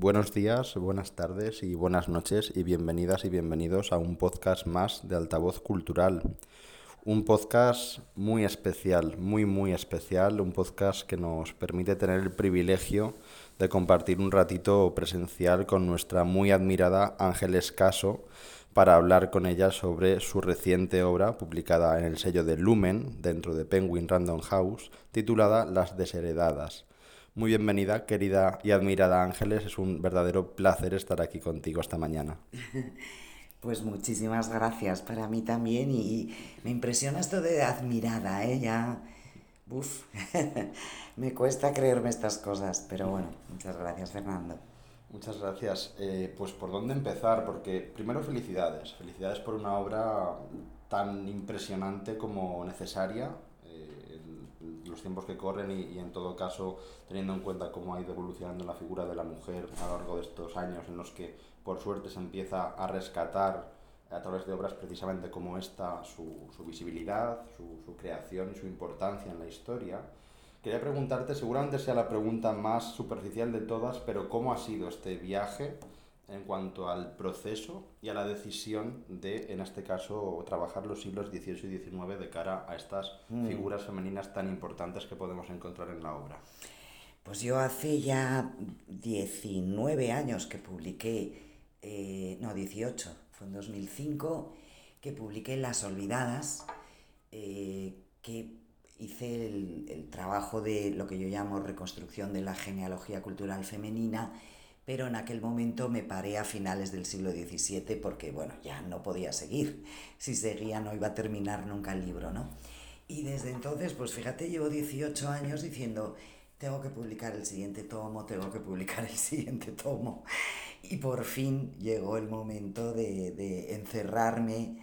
Buenos días, buenas tardes y buenas noches y bienvenidas y bienvenidos a un podcast más de Altavoz Cultural. Un podcast muy especial, muy muy especial, un podcast que nos permite tener el privilegio de compartir un ratito presencial con nuestra muy admirada Ángeles Caso para hablar con ella sobre su reciente obra publicada en el sello de Lumen dentro de Penguin Random House titulada Las desheredadas. Muy bienvenida, querida y admirada Ángeles. Es un verdadero placer estar aquí contigo esta mañana. Pues muchísimas gracias para mí también y me impresiona esto de admirada, ¿eh? Ya, uf, me cuesta creerme estas cosas, pero bueno, muchas gracias Fernando. Muchas gracias. Eh, pues por dónde empezar, porque primero felicidades, felicidades por una obra tan impresionante como necesaria tiempos que corren y, en todo caso teniendo en cuenta cómo ha ido evolucionando la figura de la mujer a lo largo de estos años en los que por suerte se empieza a rescatar a través de obras precisamente como esta su, visibilidad, su, creación y su importancia en la historia. Quería preguntarte, seguramente sea la pregunta más superficial de todas, pero ¿cómo ha sido este viaje en cuanto al proceso y a la decisión de, en este caso, trabajar los siglos XVIII y XIX de cara a estas mm. figuras femeninas tan importantes que podemos encontrar en la obra? Pues yo hace ya 19 años que publiqué, eh, no, 18, fue en 2005, que publiqué Las Olvidadas, eh, que hice el, el trabajo de lo que yo llamo reconstrucción de la genealogía cultural femenina, pero en aquel momento me paré a finales del siglo XVII porque, bueno, ya no podía seguir. Si seguía no iba a terminar nunca el libro, ¿no? Y desde entonces, pues fíjate, llevo 18 años diciendo, tengo que publicar el siguiente tomo, tengo que publicar el siguiente tomo. Y por fin llegó el momento de, encerrarme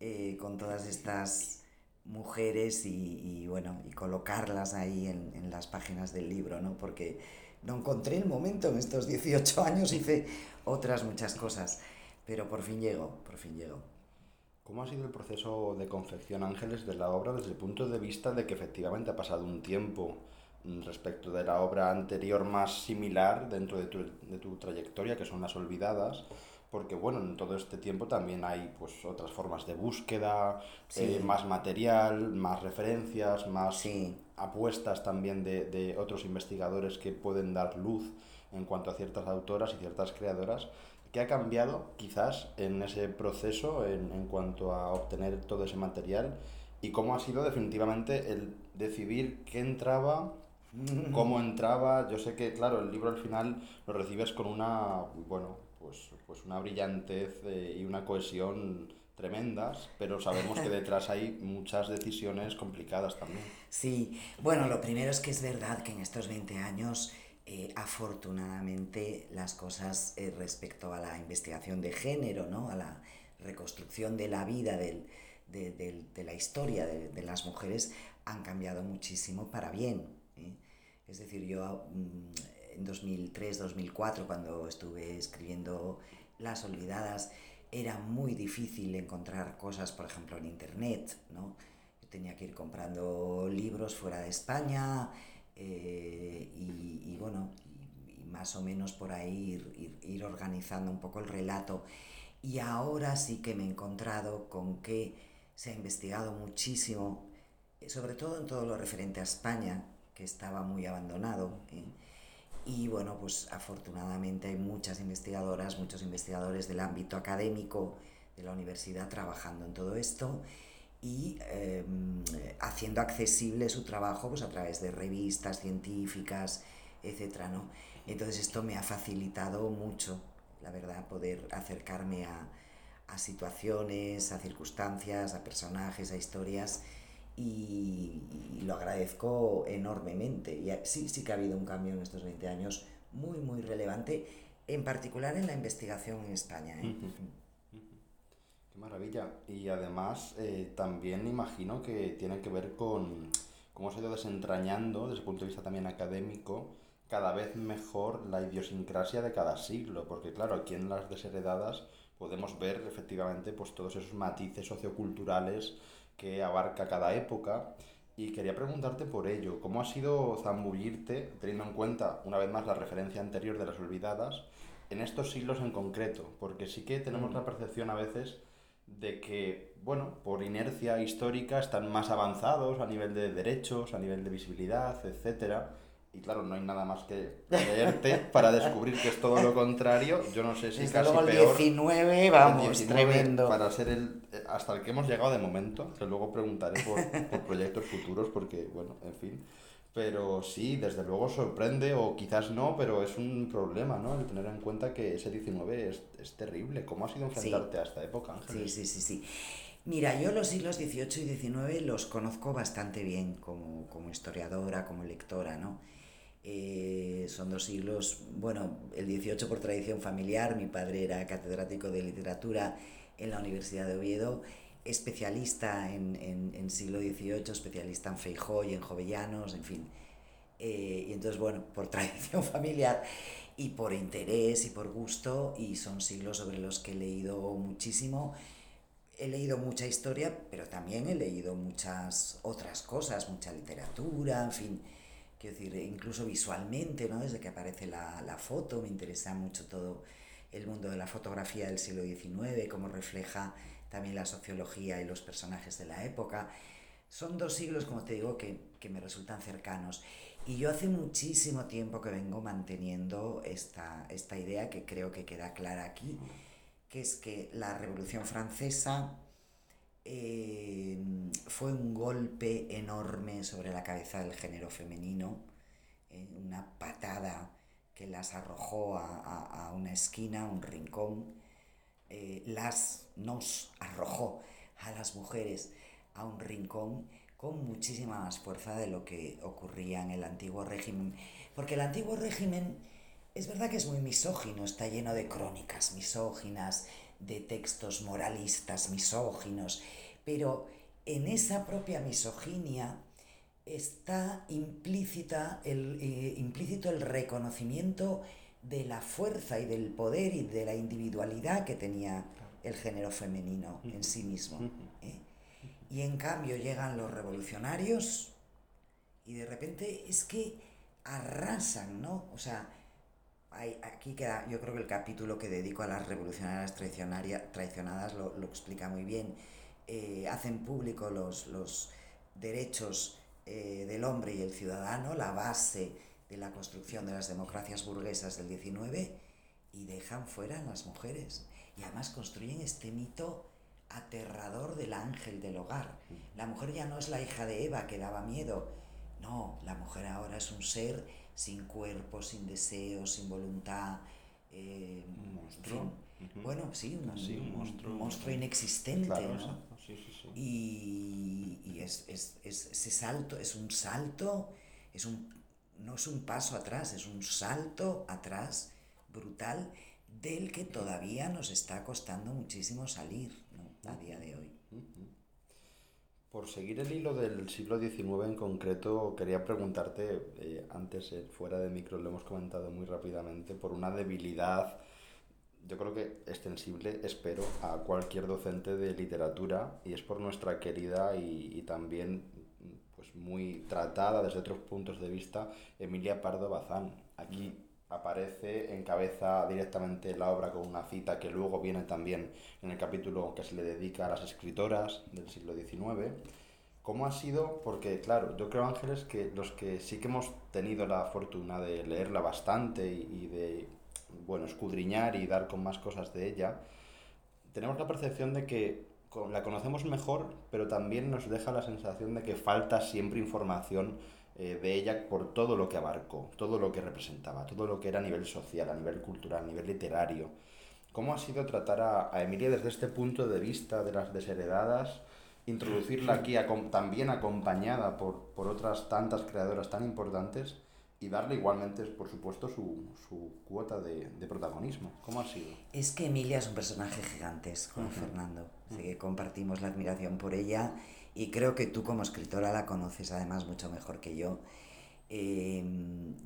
eh, con todas estas mujeres y, bueno, y colocarlas ahí en, en las páginas del libro, ¿no? Porque no encontré el momento en estos 18 años, hice otras muchas cosas, pero por fin llegó, por fin llegó. ¿Cómo ha sido el proceso de confección, Ángeles, de la obra desde el punto de vista de que efectivamente ha pasado un tiempo mm, respecto de la obra anterior más similar dentro de tu, de tu trayectoria, que son las olvidadas? Porque bueno, en todo este tiempo también hay pues otras formas de búsqueda, eh, más material, más referencias, más apuestas también de, de, otros investigadores que pueden dar luz en cuanto a ciertas autoras y ciertas creadoras. ¿Qué ha cambiado quizás en ese proceso en, en cuanto a obtener todo ese material? ¿Y cómo ha sido definitivamente el decidir qué entraba cómo entraba. Yo sé que, claro, el libro al final lo recibes con una, bueno, pues, pues una brillantez eh, y una cohesión tremendas, pero sabemos que detrás hay muchas decisiones complicadas también. Sí, bueno, lo primero es que es verdad que en estos 20 años, eh, afortunadamente, las cosas eh, respecto a la investigación de género, ¿no? a la reconstrucción de la vida, del, de, de, la historia de, de, las mujeres, han cambiado muchísimo para bien. Es decir, yo mm, en 2003, 2004, cuando estuve escribiendo Las Olvidadas, era muy difícil encontrar cosas, por ejemplo, en Internet, ¿no? Yo tenía que ir comprando libros fuera de España eh, y, bueno, y, más o menos por ahí ir, ir, organizando un poco el relato. Y ahora sí que me he encontrado con que se ha investigado muchísimo, sobre todo en todo lo referente a España, que estaba muy abandonado. ¿eh? Y bueno, pues afortunadamente hay muchas investigadoras, muchos investigadores del ámbito académico de la universidad trabajando en todo esto y em, haciendo accesible su trabajo pues, a través de revistas científicas, etc. ¿no? Entonces esto me ha facilitado mucho, la verdad, poder acercarme a, a situaciones, a circunstancias, a personajes, a historias y, lo agradezco enormemente. Y sí, sí que ha habido un cambio en estos 20 años muy, muy relevante, en particular en la investigación en España. ¿eh? Qué maravilla. Y además eh, también imagino que tiene que ver con cómo se ha ido desentrañando, desde el punto de vista también académico, cada vez mejor la idiosincrasia de cada siglo, porque claro, aquí en las desheredadas podemos ver efectivamente pues todos esos matices socioculturales que abarca cada época. Y quería preguntarte por ello, ¿cómo ha sido zambullirte, teniendo en cuenta una vez más la referencia anterior de las olvidadas, en estos siglos en concreto? Porque sí que tenemos la percepción a veces de que, bueno, por inercia histórica están más avanzados a nivel de derechos, a nivel de visibilidad, etcétera y claro, no hay nada más que leerte para descubrir que es todo lo contrario. Yo no sé si Desde casi luego el peor. 19, vamos, el 19 tremendo. Para ser el, hasta el que hemos llegado de momento, que luego preguntaré por, por proyectos futuros, porque, bueno, en fin. Pero sí, desde luego sorprende, o quizás no, pero es un problema, ¿no? El tener en cuenta que ese 19 es, es terrible. ¿Cómo ha sido enfrentarte a esta época, Ángel? Sí, sí, sí, sí. Mira, yo los siglos XVIII y XIX los conozco bastante bien como, como historiadora, como lectora, ¿no? Eh, son dos siglos, bueno, el XVIII por tradición familiar, mi padre era catedrático de literatura en la Universidad de Oviedo, especialista en, en, en siglo XVIII, especialista en Feijó y en Jovellanos, en fin. Eh, y entonces, bueno, por tradición familiar y por interés y por gusto, y son siglos sobre los que he leído muchísimo. He leído mucha historia, pero también he leído muchas otras cosas, mucha literatura, en fin quiero decir, incluso visualmente, ¿no? desde que aparece la, la, foto, me interesa mucho todo el mundo de la fotografía del siglo XIX, cómo refleja también la sociología y los personajes de la época. Son dos siglos, como te digo, que, que me resultan cercanos. Y yo hace muchísimo tiempo que vengo manteniendo esta, esta idea que creo que queda clara aquí, que es que la Revolución Francesa eh, fue un golpe enorme sobre la cabeza del género femenino, eh, una patada que las arrojó a, a, a una esquina, un rincón, eh, las nos arrojó a las mujeres a un rincón con muchísima más fuerza de lo que ocurría en el antiguo régimen. Porque el antiguo régimen es verdad que es muy misógino, está lleno de crónicas misóginas, de textos moralistas misóginos, pero en esa propia misoginia está implícita el, eh, implícito el reconocimiento de la fuerza y del poder y de la individualidad que tenía el género femenino en sí mismo. ¿eh? Y en cambio llegan los revolucionarios y de repente es que arrasan, ¿no? O sea, hay, aquí queda, yo creo que el capítulo que dedico a las revolucionarias traicionadas lo, lo explica muy bien. Eh, hacen público los, los derechos eh, del hombre y el ciudadano, la base de la construcción de las democracias burguesas del 19 y dejan fuera a las mujeres. Y además construyen este mito aterrador del ángel del hogar. La mujer ya no es la hija de Eva que daba miedo. No, la mujer ahora es un ser sin cuerpo, sin deseo, sin voluntad. Eh, un monstruo. En fin. Bueno, sí, un, sí, un monstruo, un monstruo inexistente. Claro, ¿no? sí, sí, sí. Y, y es, es, es, ese salto, es un salto, es un, no es un paso atrás, es un salto atrás brutal del que todavía nos está costando muchísimo salir ¿no? a día de hoy. Por seguir el hilo del siglo XIX en concreto, quería preguntarte, eh, antes eh, fuera de micro lo hemos comentado muy rápidamente, por una debilidad, yo creo que extensible, espero, a cualquier docente de literatura, y es por nuestra querida y, y también pues muy tratada desde otros puntos de vista, Emilia Pardo Bazán. Aquí aparece, encabeza directamente la obra con una cita que luego viene también en el capítulo que se le dedica a las escritoras del siglo XIX. ¿Cómo ha sido? Porque, claro, yo creo, Ángeles, que los que sí que hemos tenido la fortuna de leerla bastante y, de, bueno, escudriñar y dar con más cosas de ella, tenemos la percepción de que la conocemos mejor, pero también nos deja la sensación de que falta siempre información eh, de ella por todo lo que abarcó, todo lo que representaba, todo lo que era a nivel social, a nivel cultural, a nivel literario. ¿Cómo ha sido tratar a, a Emilia desde este punto de vista de las desheredadas? Introducirla aquí acom también acompañada por, por otras tantas creadoras tan importantes y darle igualmente, por supuesto, su, su cuota de, de, protagonismo. ¿Cómo ha sido? Es que Emilia es un personaje gigantesco. Fernando. Así que compartimos la admiración por ella y creo que tú como escritora la conoces además mucho mejor que yo. Eh,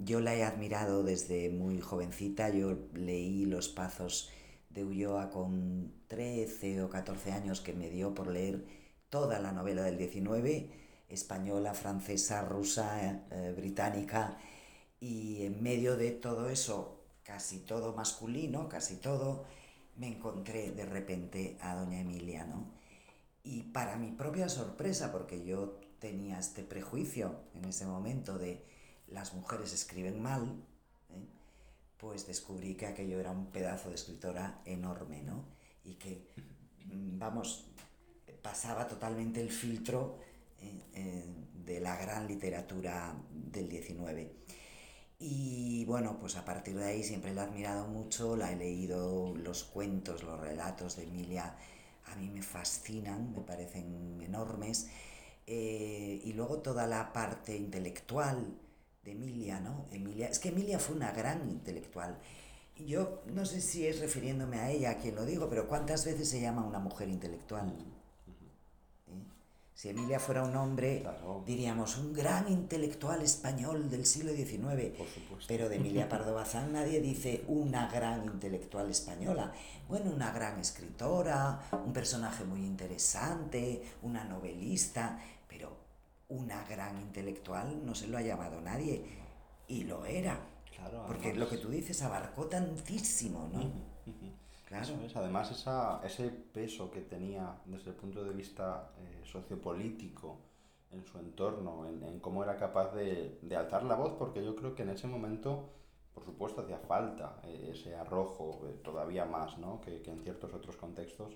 yo la he admirado desde muy jovencita, yo leí Los Pazos de Ulloa con 13 o 14 años que me dio por leer toda la novela del 19, española, francesa, rusa, eh, británica, y en medio de todo eso, casi todo masculino, casi todo, me encontré de repente a doña Emilia, ¿no? Y para mi propia sorpresa, porque yo tenía este prejuicio en ese momento de las mujeres escriben mal, ¿eh? pues descubrí que aquello era un pedazo de escritora enorme, ¿no? Y que, mm, vamos, pasaba totalmente el filtro ¿eh? Eh, de la gran literatura del 19. Y bueno, pues a partir de ahí siempre la he admirado mucho, la he leído, los cuentos, los relatos de Emilia, a mí me fascinan, me parecen enormes. Eh, y luego toda la parte intelectual de Emilia, ¿no? Emilia, es que Emilia fue una gran intelectual. Yo no sé si es refiriéndome a ella a quien lo digo, pero ¿cuántas veces se llama una mujer intelectual? Si Emilia fuera un hombre, diríamos un gran intelectual español del siglo XIX. Pero de Emilia Pardo Bazán nadie dice una gran intelectual española. Bueno, una gran escritora, un personaje muy interesante, una novelista, pero una gran intelectual no se lo ha llamado nadie. Y lo era. porque lo que tú dices abarcó tantísimo, ¿no? Claro. Además, esa, ese peso que tenía desde el punto de vista eh, sociopolítico en su entorno, en, cómo era capaz de, de, alzar la voz, porque yo creo que en ese momento, por supuesto, hacía falta eh, ese arrojo, eh, todavía más ¿no? que, que, en ciertos otros contextos,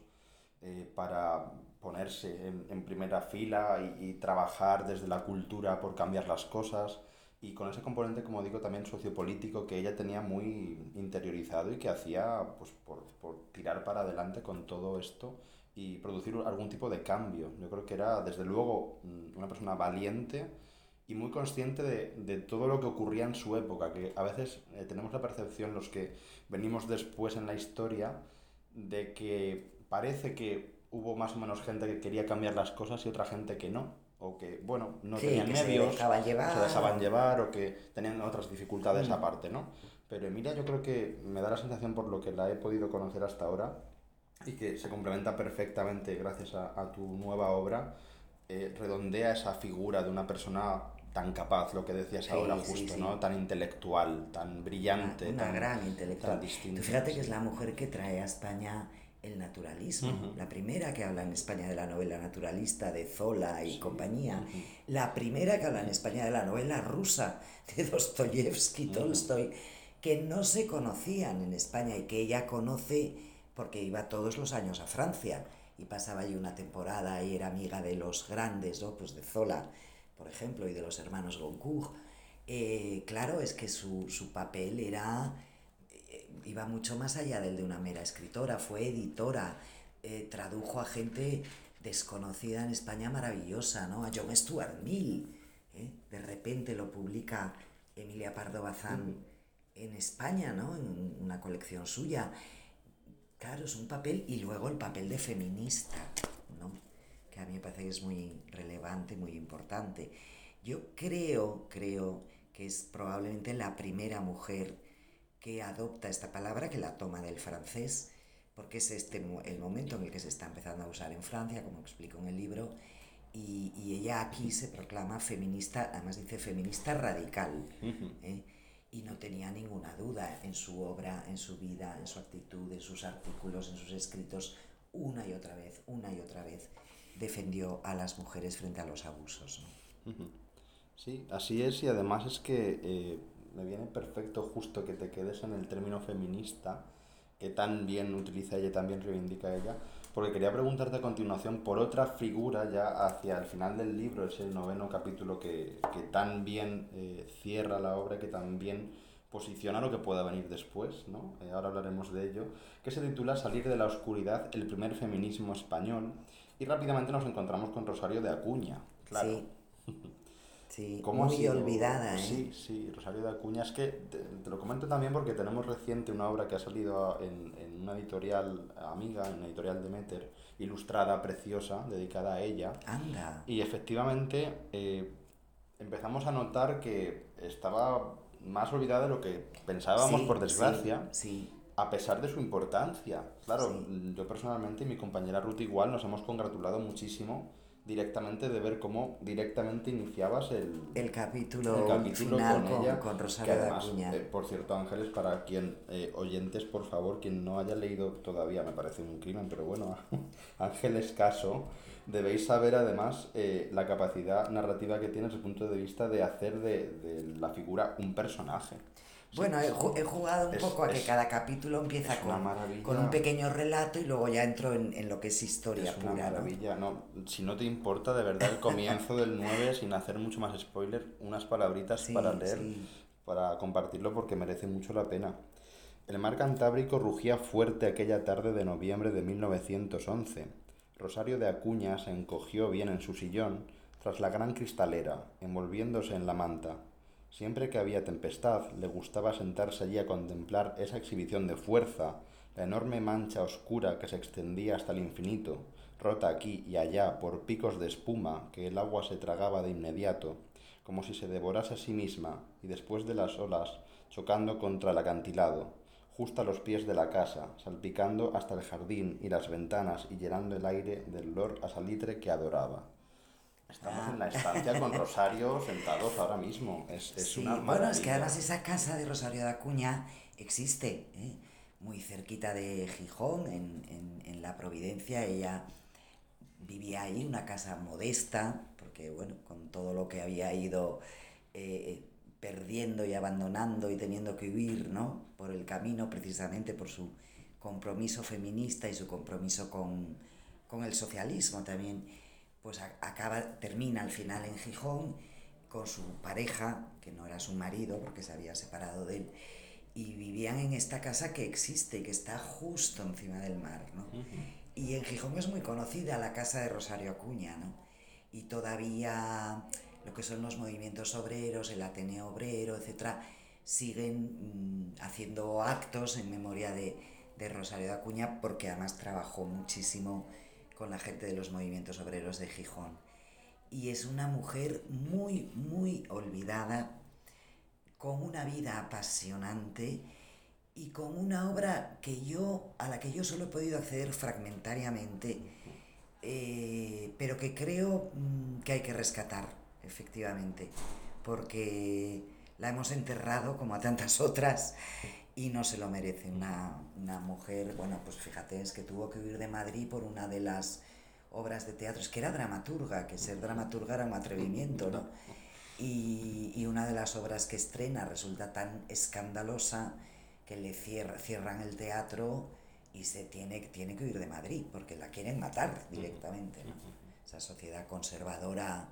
para ponerse en, en primera fila y, y, trabajar desde la cultura por cambiar las cosas y con ese componente, como digo, también sociopolítico que ella tenía muy interiorizado y que hacía pues, por, por, tirar para adelante con todo esto y producir algún tipo de cambio. Yo creo que era, desde luego, mm, una persona valiente y muy consciente de, de todo lo que ocurría en su época, que a veces eh, tenemos la percepción, los que venimos después en la historia, de que parece que hubo más o menos gente que quería cambiar las cosas y otra gente que no o que, bueno, no tenían medios, se dejaban, llevar. se dejaban llevar o que tenían otras dificultades mm. aparte, ¿no? Pero Emilia yo creo que me da la sensación por lo que la he podido conocer hasta ahora y que se complementa perfectamente gracias a, a tu nueva obra, eh, redondea esa figura de una persona tan capaz, lo que decías ahora justo, ¿no? Tan intelectual, tan brillante. Una, gran intelectual. fíjate que es la mujer que trae a España el naturalismo, la primera que habla en España de la novela naturalista de Zola y compañía, la primera que habla en España de la novela rusa de Dostoyevsky, Tolstoy, que no se conocían en España y que ella conoce porque iba todos los años a Francia y pasaba allí una temporada y era amiga de los grandes, ¿no? pues de Zola, por ejemplo, y de los hermanos Goncourt. Eh, claro, es que su, su papel era iba mucho más allá del de una mera escritora, fue editora, eh, tradujo a gente desconocida en España maravillosa, ¿no? A John Stuart Mill, ¿eh? de repente lo publica Emilia Pardo Bazán en España, ¿no? En una colección suya. Claro, es un papel, y luego el papel de feminista, ¿no? Que a mí me parece que es muy relevante, muy importante. Yo creo, creo que es probablemente la primera mujer que adopta esta palabra, que la toma del francés, porque es este el momento en el que se está empezando a usar en Francia, como explico en el libro, y, y ella aquí se proclama feminista, además dice feminista radical, ¿eh? y no tenía ninguna duda en su obra, en su vida, en su actitud, en sus artículos, en sus escritos, una y otra vez, una y otra vez defendió a las mujeres frente a los abusos. Sí, así es, y además es que eh, me viene perfecto justo que te quedes en el término feminista, que tan bien utiliza ella y tan bien reivindica ella, porque quería preguntarte a continuación por otra figura ya hacia el final del libro, es el noveno capítulo que, que tan bien eh, cierra la obra, que tan bien posiciona lo que pueda venir después, ¿no? Eh, ahora hablaremos de ello, que se titula Salir de la oscuridad, el primer feminismo español, y rápidamente nos encontramos con Rosario de Acuña, claro. Sí, muy olvidada, ¿eh? Sí, sí, Rosario de Acuña. Es que te, lo comento también porque tenemos reciente una obra que ha salido en, en una editorial amiga, en una editorial de Meter, ilustrada, preciosa, dedicada a ella. Anda. Y efectivamente eh, empezamos a notar que estaba más olvidada de lo que pensábamos, por desgracia. sí. A pesar de su importancia. Claro, yo personalmente y mi compañera Ruth igual nos hemos congratulado muchísimo directamente de ver cómo directamente iniciabas el, el capítulo, final con, ella, con, Rosario eh, por cierto, Ángeles, para quien, eh, oyentes, por favor, quien no haya leído todavía, me parece un crimen, pero bueno, Ángeles Caso, debéis saber además eh, la capacidad narrativa que tiene desde el punto de vista de hacer de, de la figura un personaje. Bueno, he, jugado un poco a que cada capítulo empieza con, con, un pequeño relato y luego ya entro en, en lo que es historia es una maravilla, ¿no? Si no te importa, de verdad, el comienzo del 9, sin hacer mucho más spoiler, unas palabritas para leer, para compartirlo porque merece mucho la pena. El mar Cantábrico rugía fuerte aquella tarde de noviembre de 1911. Rosario de Acuña se encogió bien en su sillón tras la gran cristalera, envolviéndose en la manta. Siempre que había tempestad, le gustaba sentarse allí a contemplar esa exhibición de fuerza, la enorme mancha oscura que se extendía hasta el infinito, rota aquí y allá por picos de espuma que el agua se tragaba de inmediato, como si se devorase a sí misma, y después de las olas, chocando contra el acantilado, justo a los pies de la casa, salpicando hasta el jardín y las ventanas y llenando el aire del olor a salitre que adoraba. Estamos en la estancia con Rosario sentados ahora mismo. Es, es una Bueno, es que además esa casa de Rosario de Acuña existe, ¿eh? muy cerquita de Gijón, en, en, en, la Providencia. Ella vivía ahí, una casa modesta, porque bueno, con todo lo que había ido eh, perdiendo y abandonando y teniendo que huir, ¿no? Por el camino, precisamente por su compromiso feminista y su compromiso con, con el socialismo también pues acaba, termina al final en Gijón con su pareja, que no era su marido porque se había separado de él, y vivían en esta casa que existe, que está justo encima del mar, ¿no? Y en Gijón es muy conocida la casa de Rosario Acuña, ¿no? Y todavía lo que son los movimientos obreros, el Ateneo Obrero, etcétera, siguen mm, haciendo actos en memoria de, de Rosario de Acuña porque además trabajó muchísimo con la gente de los movimientos obreros de Gijón. Y es una mujer muy, muy olvidada, con una vida apasionante y con una obra que yo, a la que yo solo he podido acceder fragmentariamente, eh, pero que creo mm, que hay que rescatar, efectivamente, porque la hemos enterrado como a tantas otras y no se lo merece una, una, mujer, bueno, pues fíjate, es que tuvo que huir de Madrid por una de las obras de teatro, es que era dramaturga, que ser dramaturga era un atrevimiento, ¿no? Y, y una de las obras que estrena resulta tan escandalosa que le cierra, cierran el teatro y se tiene, tiene que huir de Madrid, porque la quieren matar directamente, ¿no? Esa sociedad conservadora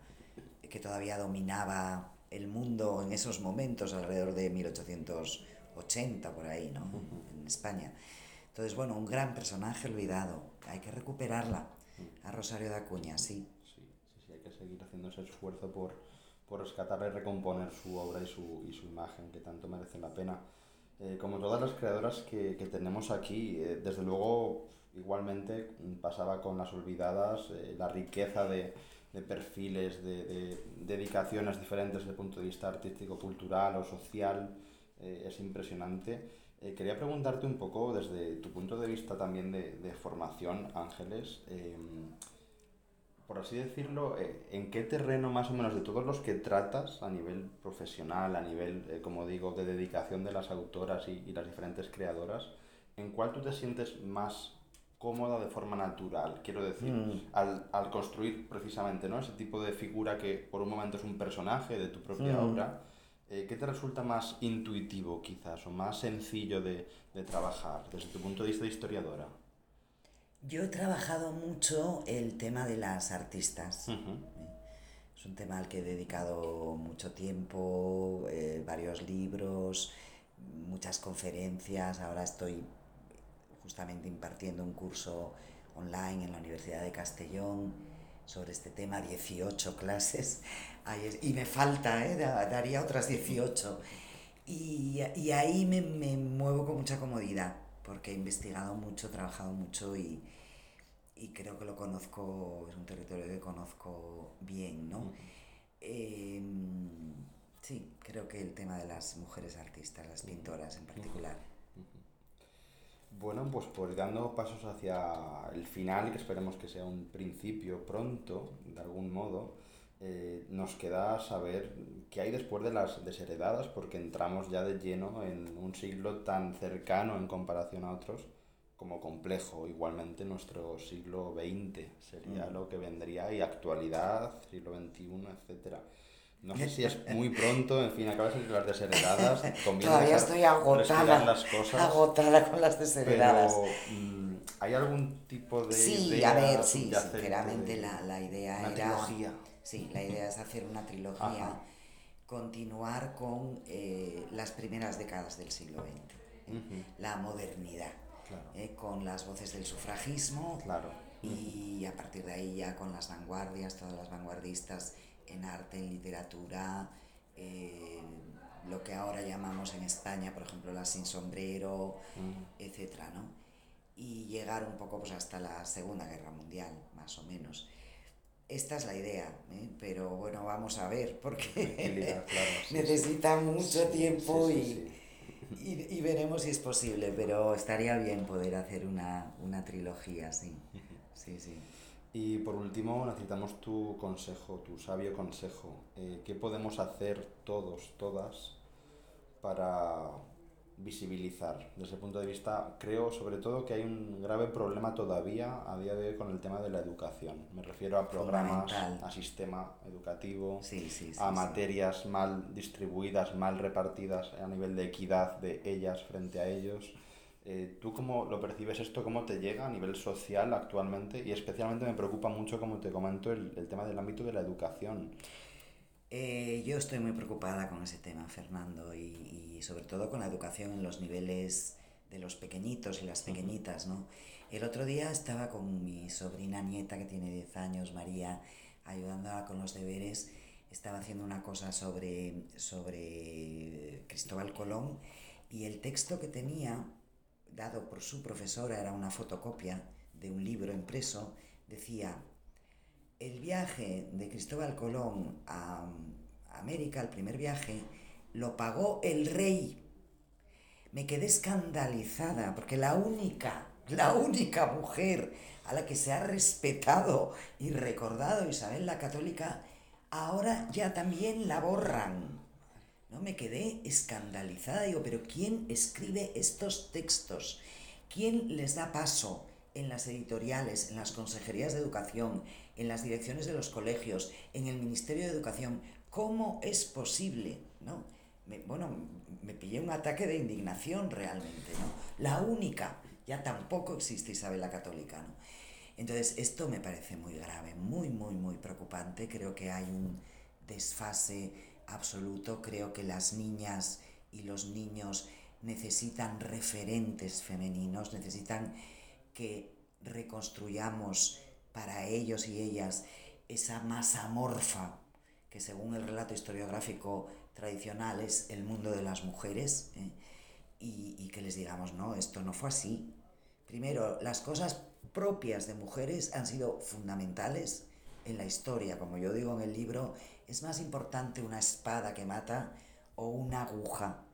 que todavía dominaba el mundo en esos momentos, alrededor de 1800 80 por ahí, ¿no? En España. Entonces, bueno, un gran personaje olvidado. Hay que recuperarla. A Rosario de Acuña, sí. Sí, sí, sí hay que seguir haciendo ese esfuerzo por, por rescatarla y recomponer su obra y su, y su imagen, que tanto merece la pena. Eh, como todas las creadoras que, que tenemos aquí, eh, desde luego, igualmente pasaba con las olvidadas, eh, la riqueza de, de perfiles, de, de, dedicaciones diferentes desde el punto de vista artístico, cultural o social. Eh, es impresionante. Eh, quería preguntarte un poco desde tu punto de vista también de, de formación, Ángeles, em, por así decirlo, eh, ¿en qué terreno más o menos de todos los que tratas a nivel profesional, a nivel, como digo, de dedicación de las autoras y, y, las diferentes creadoras, en cuál tú te sientes más cómoda de forma natural? Quiero decir, mm. al, al, construir precisamente ¿no? ese tipo de figura que por un momento es un personaje de tu propia mm. obra eh, ¿qué te resulta más intuitivo quizás o más sencillo de, de, trabajar desde tu punto de vista de historiadora? Yo he trabajado mucho el tema de las artistas. Uh -huh. Es un tema al que he dedicado mucho tiempo, eh, varios libros, muchas conferencias. Ahora estoy justamente impartiendo un curso online en la Universidad de Castellón sobre este tema, 18 clases, y me falta, ¿eh? daría otras 18. Y, y ahí me, me, muevo con mucha comodidad, porque he investigado mucho, he trabajado mucho y, y creo que lo conozco, es un territorio que conozco bien, ¿no? Uh -huh. eh, sí, creo que el tema de las mujeres artistas, las pintoras en particular. Bueno, pues, pues dando pasos hacia el final, que esperemos que sea un principio pronto, de algún modo, eh, nos queda saber qué hay después de las desheredadas, porque entramos ya de lleno en un siglo tan cercano en comparación a otros como complejo. Igualmente nuestro siglo XX sería mm. lo que vendría y actualidad, siglo XXI, etcétera. No sé si es muy pronto, en fin, acabas de las desheredadas. Todavía estoy agotada, las cosas, agotada con las desheredadas. Pero, mm, ¿hay algún tipo de Sí, a ver, sí, sinceramente la, la, idea era... Trilogía. Sí, la idea es hacer una trilogía, continuar con eh, las primeras décadas del siglo XX, ¿eh? la modernidad, ¿eh? con las voces del sufragismo claro. y a partir de ahí ya con las vanguardias, todas las vanguardistas en arte, en literatura, eh, lo que ahora llamamos en España, por ejemplo, la sin sombrero, mm. etcétera, ¿no? Y llegar un poco pues, hasta la Segunda Guerra Mundial, más o menos. Esta es la idea, ¿eh? pero bueno, vamos a ver, porque necesita mucho tiempo y, y, y, veremos si es posible, pero estaría bien poder hacer una, una trilogía, sí. Sí, sí. Y por último, necesitamos tu consejo, tu sabio consejo. Eh, ¿Qué podemos hacer todos, todas, para visibilizar? Desde el punto de vista, creo sobre todo que hay un grave problema todavía a día de hoy con el tema de la educación. Me refiero a programas, a sistema educativo, a materias mal distribuidas, mal repartidas a nivel de equidad de ellas frente a ellos. Eh, ¿Tú cómo lo percibes esto? ¿Cómo te llega a nivel social actualmente? Y especialmente me preocupa mucho, como te comento, el, el tema del ámbito de la educación. Eh, yo estoy muy preocupada con ese tema, Fernando, y, y, sobre todo con la educación en los niveles de los pequeñitos y las pequeñitas, ¿no? El otro día estaba con mi sobrina nieta, que tiene 10 años, María, ayudándola con los deberes. Estaba haciendo una cosa sobre, sobre Cristóbal Colón y el texto que tenía dado por su profesora, era una fotocopia de un libro impreso, decía, el viaje de Cristóbal Colón a América, el primer viaje, lo pagó el rey. Me quedé escandalizada porque la única, la única mujer a la que se ha respetado y recordado Isabel la Católica, ahora ya también la borran. ¿No? Me quedé escandalizada, digo, pero ¿quién escribe estos textos? ¿Quién les da paso en las editoriales, en las consejerías de educación, en las direcciones de los colegios, en el Ministerio de Educación? ¿Cómo es posible? ¿no? bueno, me pillé un ataque de indignación realmente, ¿no? La única, ya tampoco existe Isabel la Católica, ¿no? Entonces, esto me parece muy grave, muy, muy, muy preocupante. Creo que hay un desfase absoluto. Creo que las niñas y los niños necesitan referentes femeninos, necesitan que reconstruyamos para ellos y ellas esa masa morfa que según el relato historiográfico tradicional es el mundo de las mujeres, ¿eh? y, y que les digamos, no, esto no fue así. Primero, las cosas propias de mujeres han sido fundamentales en la historia, como yo digo en el libro, es más importante una espada que mata o una aguja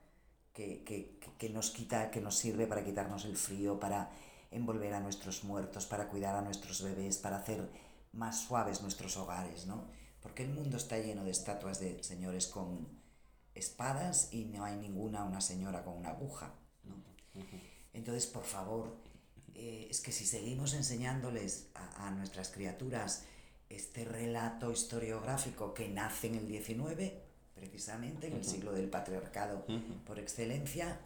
que, que, que, nos quita, que nos sirve para quitarnos el frío, para envolver a nuestros muertos, para cuidar a nuestros bebés, para hacer más suaves nuestros hogares, ¿no? Porque el mundo está lleno de estatuas de señores con espadas y no hay ninguna una señora con una aguja, ¿no? Entonces, por favor, eh, es que si seguimos enseñándoles a, a nuestras criaturas este relato historiográfico que nace en el XIX, precisamente en el siglo del patriarcado por excelencia,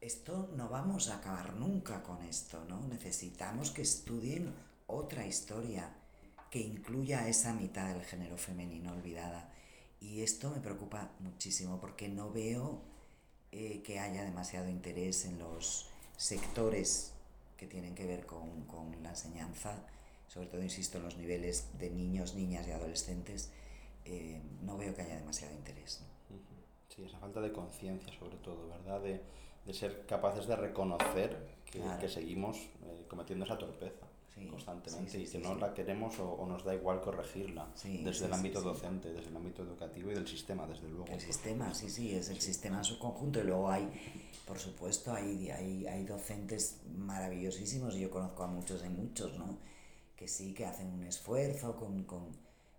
esto no vamos a acabar nunca con esto, ¿no? Necesitamos que estudien otra historia que incluya esa mitad del género femenino olvidada. Y esto me preocupa muchísimo porque no veo eh, que haya demasiado interés en los sectores que tienen que ver con, con la enseñanza sobre todo, insisto, en los niveles de niños, niñas y adolescentes, eh, no veo que haya demasiado interés. Sí, esa falta de conciencia, sobre todo, ¿verdad? De, de, ser capaces de reconocer que, que seguimos eh, cometiendo esa torpeza. constantemente y que no la queremos o, nos da igual corregirla desde el ámbito docente, desde el ámbito educativo y del sistema, desde luego. El sistema, sí, sí, es el sistema en su conjunto y luego hay, por supuesto, hay, hay, hay docentes maravillosísimos y yo conozco a muchos y muchos, ¿no? Que sí, que hacen un esfuerzo con, con,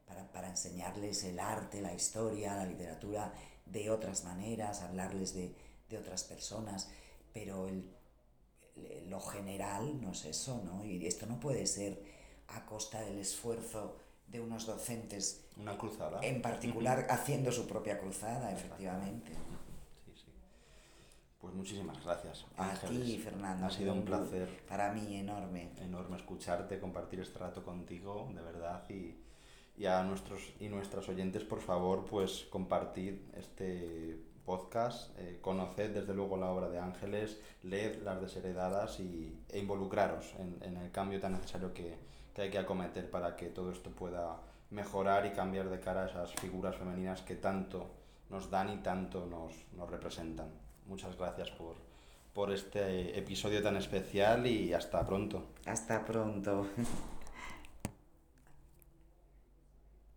para, para enseñarles el arte, la historia, la literatura de otras maneras, hablarles de, de otras personas, pero el lo general no es eso, ¿no? Y esto no puede ser a costa del esfuerzo de unos docentes. Una cruzada. En particular, haciendo su propia cruzada, efectivamente. Pues muchísimas gracias. A ti, Fernando. Ha sido un placer. Para mí, enorme. Enorme escucharte, compartir este rato contigo, de verdad. Y, y a nuestros y nuestras oyentes, por favor, pues compartir este podcast, eh, conoced desde luego la obra de Ángeles, leed las desheredadas y, e involucraros en, el cambio tan necesario que, hay que acometer para que todo esto pueda mejorar y cambiar de cara a esas figuras femeninas que tanto nos dan y tanto nos, nos representan. Muchas gracias por, por este episodio tan especial y hasta pronto. Hasta pronto.